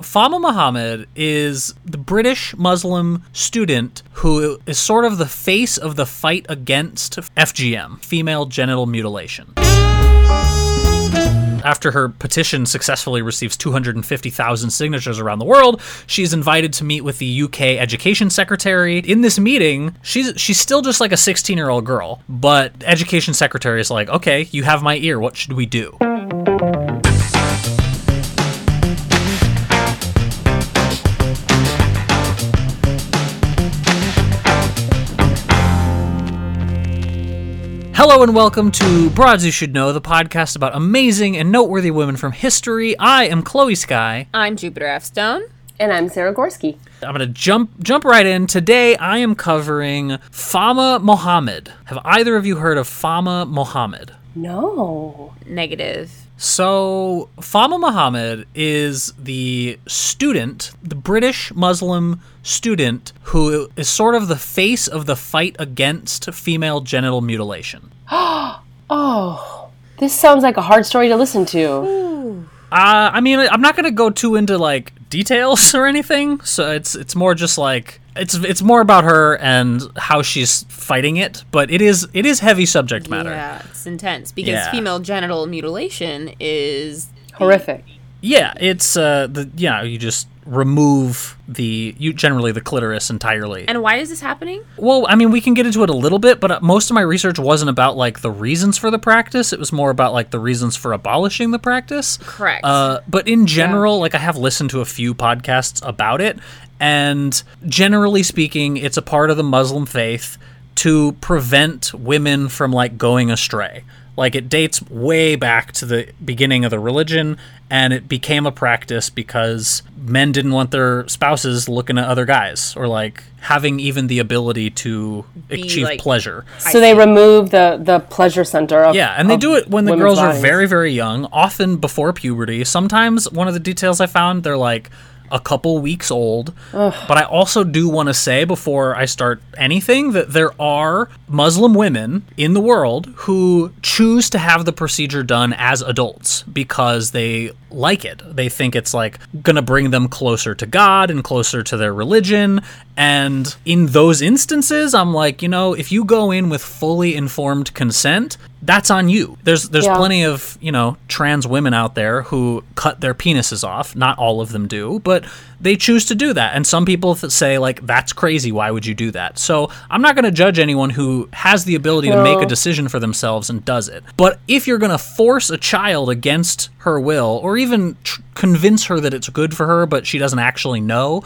Fahma Mohamed is the British Muslim student who is sort of the face of the fight against FGM, female genital mutilation. After her petition successfully receives 250,000 signatures around the world, she's invited to meet with the UK Education Secretary. In this meeting, she's she's still just like a 16-year-old girl, but Education Secretary is like, "Okay, you have my ear. What should we do?" Hello and welcome to Broads You Should Know, the podcast about amazing and noteworthy women from history. I am Chloe Sky. I'm Jupiter F. Stone. And I'm Sarah Gorski. I'm gonna jump jump right in. Today I am covering Fahma Mohamed. Have either of you heard of Fahma Mohamed? No. Negative. So, Fahma Mohamed is the student, the British Muslim student who is sort of the face of the fight against female genital mutilation. Oh, this sounds like a hard story to listen to. Uh, I mean, I'm not gonna go too into like details or anything. So it's it's more just like it's it's more about her and how she's fighting it. But it is it is heavy subject matter. Yeah, it's intense because Yeah. female genital mutilation is Horrific. Yeah, it's uh the yeah you just remove the you generally the clitoris entirely. And why is this happening? Well, I mean, we can get into it a little bit, but uh, most of my research wasn't about like the reasons for the practice. It was more about like the reasons for abolishing the practice. Correct. Uh, but in general, like I have listened to a few podcasts about it, and generally speaking, it's a part of the Muslim faith to prevent women from like going astray. Like it dates way back to the beginning of the religion, and it became a practice because men didn't want their spouses looking at other guys or like having even the ability to achieve like- pleasure. So they remove the the pleasure center of Yeah, and they do it when the women's girls are very, very young, often before puberty. Sometimes one of the details I found, they're like a couple weeks old. But I also do want to say before I start anything that there are Muslim women in the world who choose to have the procedure done as adults because they like it. They think it's like going to bring them closer to God and closer to their religion. And in those instances, I'm like, you know, if you go in with fully informed consent, that's on you. There's there's Yeah. plenty of, you know, trans women out there who cut their penises off. Not all of them do, but they choose to do that. And some people th- say like that's crazy, why would you do that? So, I'm not going to judge anyone who has the ability to make a decision for themselves and does it. But if you're going to force a child against her will or even tr- convince her that it's good for her but she doesn't actually know,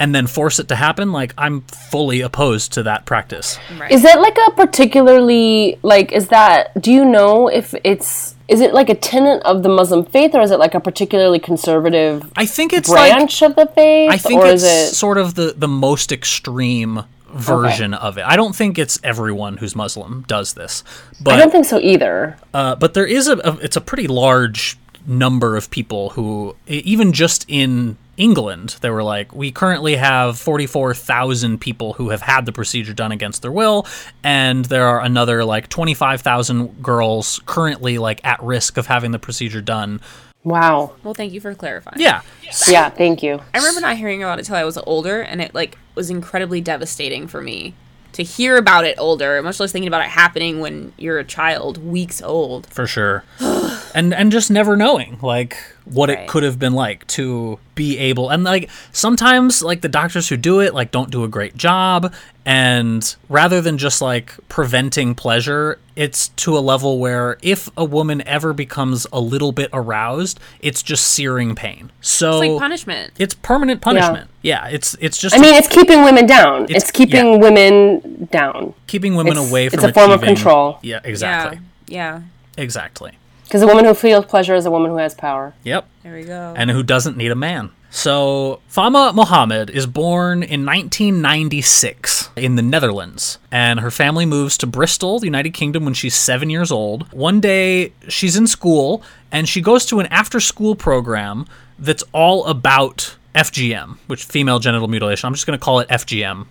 and then force it to happen, like I'm fully opposed to that practice. Right. Is that like a particularly like is that do you know if it's is it like a tenet of the Muslim faith or is it like a particularly conservative I think it's like branch of the faith I think or it's is it sort of the the most extreme version of it. I don't think it's everyone who's Muslim does this, but I don't think so either. uh, but there is a, a it's a pretty large number of people who e- even just in England they were like we currently have 44,000 people who have had the procedure done against their will and there are another like 25,000 girls currently like at risk of having the procedure done. Wow. well, thank you for clarifying. Yeah. Yeah, thank you. I remember not hearing about it till I was older, and it like was incredibly devastating for me to hear about it older, much less thinking about it happening when you're a child, weeks old. for sure and and just never knowing like what it could have been like to be able and like sometimes like the doctors who do it like don't do a great job and rather than just like preventing pleasure it's to a level where if a woman ever becomes a little bit aroused it's just searing pain so It's like punishment. it's permanent punishment yeah, it's it's just I mean, it's keeping women down. It's, It's- keeping yeah. women down keeping women it's- away it's from a form of control. yeah exactly Yeah. Yeah. exactly because a woman who feels pleasure is a woman who has power. yep There we go. and who doesn't need a man. So, Fahma Mohamed is born in 1996 in the Netherlands, and her family moves to Bristol, the United Kingdom, when she's seven years old. One day, she's in school, and she goes to an after school program that's all about FGM, which female genital mutilation. I'm just going to call it FGM.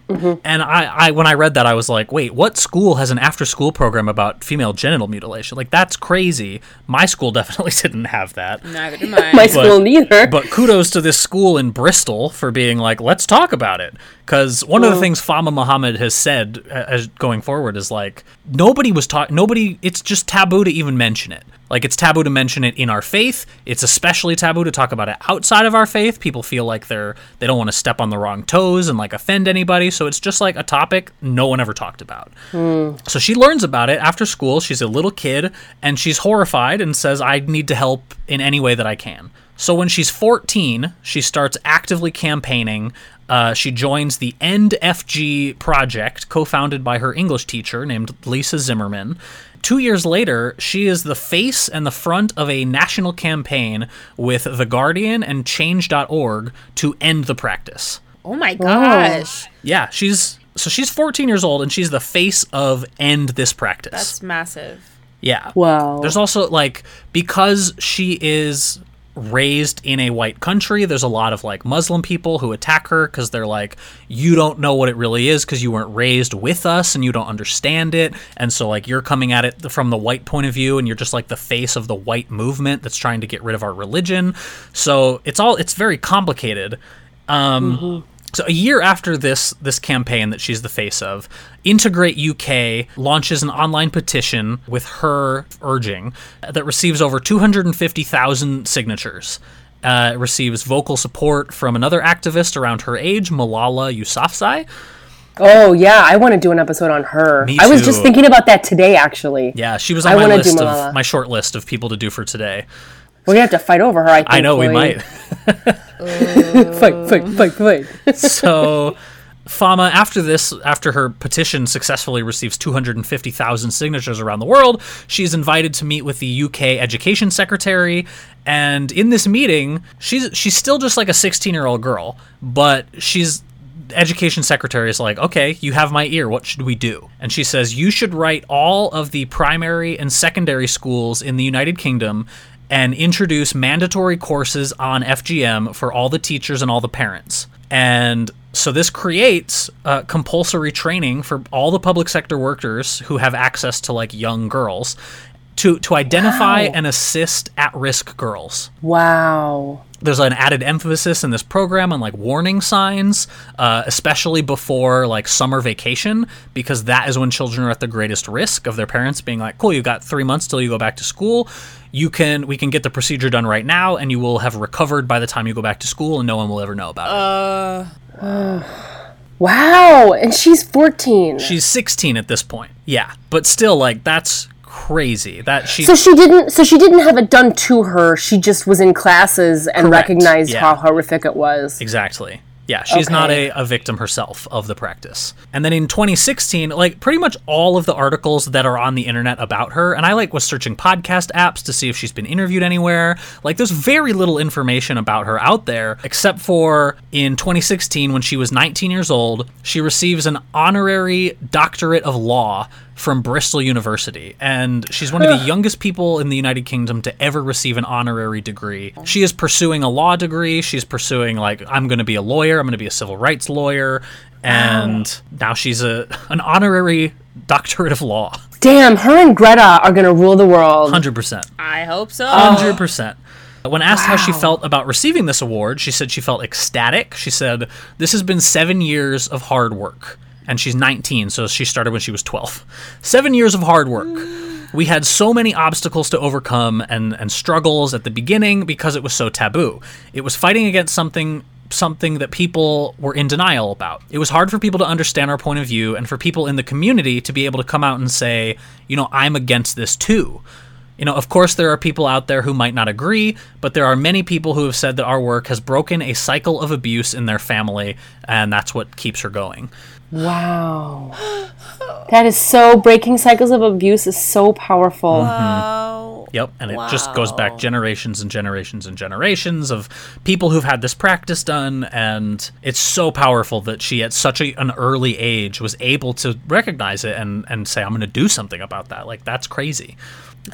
And I, I, when I read that, I was like, wait, what school has an after school program about female genital mutilation? Like, that's crazy. My school definitely didn't have that. Neither do mine. My school neither. But kudos to this school in Bristol for being like, let's talk about it. Because one of the things Fahma Mohamed has said uh, as going forward is like, nobody was taught, nobody, it's just taboo to even mention it. Like, it's taboo to mention it in our faith. It's especially taboo to talk about it outside of our faith. People feel like they're, they don't want to step on the wrong toes and like offend anybody. So it's just like a topic no one ever talked about. Hmm. So she learns about it after school. She's a little kid and she's horrified and says, I need to help in any way that I can. So when she's 14, she starts actively campaigning. Uh, she joins the End FG project, co founded by her English teacher named Lisa Zimmerman. Two years later, she is the face and the front of a national campaign with The Guardian and Change.org to end the practice. oh my gosh. Yeah, she's so she's 14 years old and she's the face of End This Practice. That's massive. Yeah. Wow. There's also like because she is raised in a white country, there's a lot of like Muslim people who attack her because they're like, you don't know what it really is because you weren't raised with us and you don't understand it. And so like you're coming at it from the white point of view and you're just like the face of the white movement that's trying to get rid of our religion. So it's all it's very complicated. Um so a year after this this campaign that she's the face of, Integrate UK launches an online petition with her urging that receives over 250,000 signatures. Uh, it receives vocal support from another activist around her age, Malala Yousafzai. oh yeah, I want to do an episode on her. Me I was just thinking about that today, actually. Yeah, she was I on my list of my short list of people to do for today. We're gonna have to fight over her. I think. I know we Chloe. fight, fight, um, fight, fight. so Fahma, after this, after her petition successfully receives 250,000 signatures around the world, she's invited to meet with the UK Education Secretary. And in this meeting, she's she's still just like a 16 year old girl, but she's education secretary is like, okay, you have my ear. What should we do? And she says, you should write all of the primary and secondary schools in the United Kingdom and introduce mandatory courses on FGM for all the teachers and all the parents. And so this creates uh, compulsory training for all the public sector workers who have access to like young girls to to identify Wow. and assist at-risk girls Wow. There's an added emphasis in this program on like warning signs, uh, especially before like summer vacation, because that is when children are at the greatest risk of their parents being like, "Cool, you've got three months till you go back to school. You can we can get the procedure done right now, and you will have recovered by the time you go back to school, and no one will ever know about it." Wow. And she's 14. She's 16 at this point, yeah, but still, like that's crazy. That she so she didn't. So she didn't have it done to her. She just was in classes and Correct, recognized yeah. how horrific it was. Exactly. Yeah, she's not a, a victim herself of the practice. And then in 2016, like pretty much all of the articles that are on the internet about her, and I like was searching podcast apps to see if she's been interviewed anywhere. Like there's very little information about her out there, except for in 2016 when she was 19 years old, she receives an honorary doctorate of law from Bristol University, and she's one of the youngest people in the United Kingdom to ever receive an honorary degree. She is pursuing a law degree. She's pursuing like I'm going to be a lawyer. I'm going to be a civil rights lawyer, and now she's a an honorary doctorate of law. Damn, her and Greta are gonna rule the world. Hundred percent. I hope so. Hundred percent. When asked how she felt about receiving this award, she said she felt ecstatic. She said, This has been seven years of hard work. And she's 19, so she started when she was 12. Seven years of hard work. We had so many obstacles to overcome and, and struggles at the beginning because it was so taboo. It was fighting against something something that people were in denial about. It was hard for people to understand our point of view and for people in the community to be able to come out and say, you know, I'm against this too. You know, of course, there are people out there who might not agree, but there are many people who have said that our work has broken a cycle of abuse in their family, and that's what keeps her going. Wow. That is so breaking cycles of abuse is so powerful. Oh. Yep, and it just goes back generations and generations and generations of people who've had this practice done, and it's so powerful that she, at such a, an early age, was able to recognize it and and say, "I'm going to do something about that." Like that's crazy.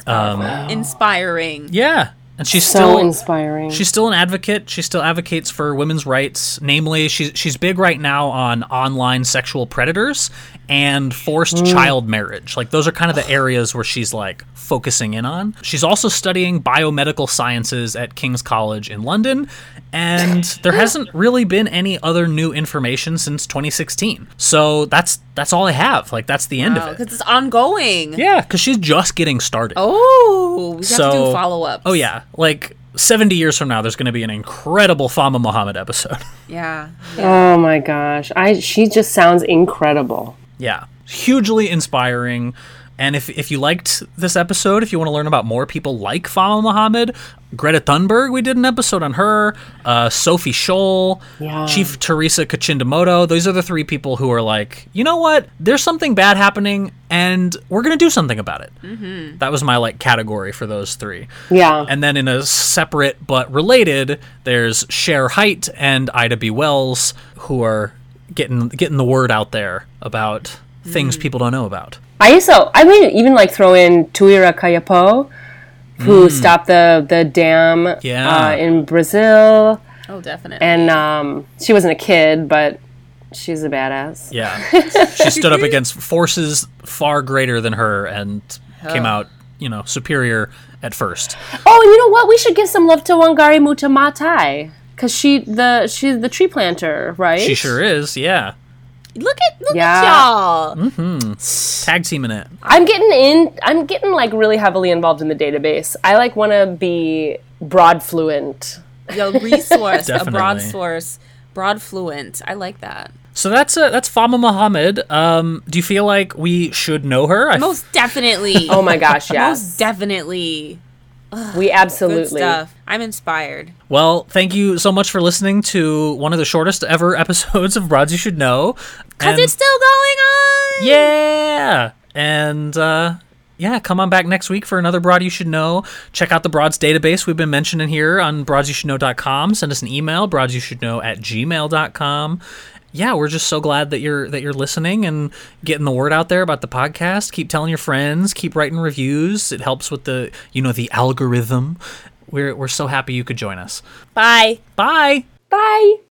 Um, inspiring. Yeah, and she's so still inspiring. She's still an advocate. She still advocates for women's rights. Namely, she's she's big right now on online sexual predators and forced mm. child marriage. Like those are kind of the areas where she's like focusing in on. She's also studying biomedical sciences at King's College in London, and there hasn't really been any other new information since 2016. So that's that's all I have. Like that's the end of it. because it's ongoing. Yeah, because she's just getting started. Oh, we have to So- do follow up. Oh yeah, like 70 years from now, there's going to be an incredible Fahma Mohamed episode. yeah. oh my gosh, I she just sounds incredible. Yeah, hugely inspiring. And if, if you liked this episode, if you want to learn about more people like Fahma Mohamed, Greta Thunberg, we did an episode on her, uh, Sophie Scholl, Yeah. Chief Teresa Kachindamoto. Those are the three people who are like, you know what? There's something bad happening, and we're going to do something about it. Mm-hmm. That was my like category for those three. Yeah, And then in a separate but related, there's Shere Hite and Ida B. Wells, who are getting getting the word out there about things people don't know about. I also. I mean, even like throw in Tuira Kayapo, who stopped the the dam Mm. Yeah. uh, in Brazil, Oh, definitely. and um, she wasn't a kid, but she's a badass. Yeah, she stood up against forces far greater than her and came out, you know, superior at first. Oh, and you know what? We should give some love to Wangari Maathai because she the she's the tree planter, right? She sure is. Yeah, look at look Yeah. at y'all. Mm. tag teaming it. I'm getting in. I'm getting like really heavily involved in the database. I like want to be broad fluent. Yo, resource, a broad source, broad fluent. I like that. So that's uh, that's Fahma Mohamed. Um, do you feel like we should know her? Most definitely. Oh my gosh, yeah. Most definitely. We Good absolutely. stuff. I'm inspired. Well, thank you so much for listening to one of the shortest ever episodes of Broads You Should Know. Because And- it's still going on. Yeah. And uh yeah, come on back next week for another Broad You Should Know. Check out the Broads database we've been mentioning here on broadsyoushouldknow.com. Send us an email, broadsyoushouldknow at gmail.com. Yeah, we're just so glad that you're that you're listening and getting the word out there about the podcast. Keep telling your friends, keep writing reviews. It helps with the you know, the algorithm. We're we're so happy you could join us. Bye. Bye. Bye.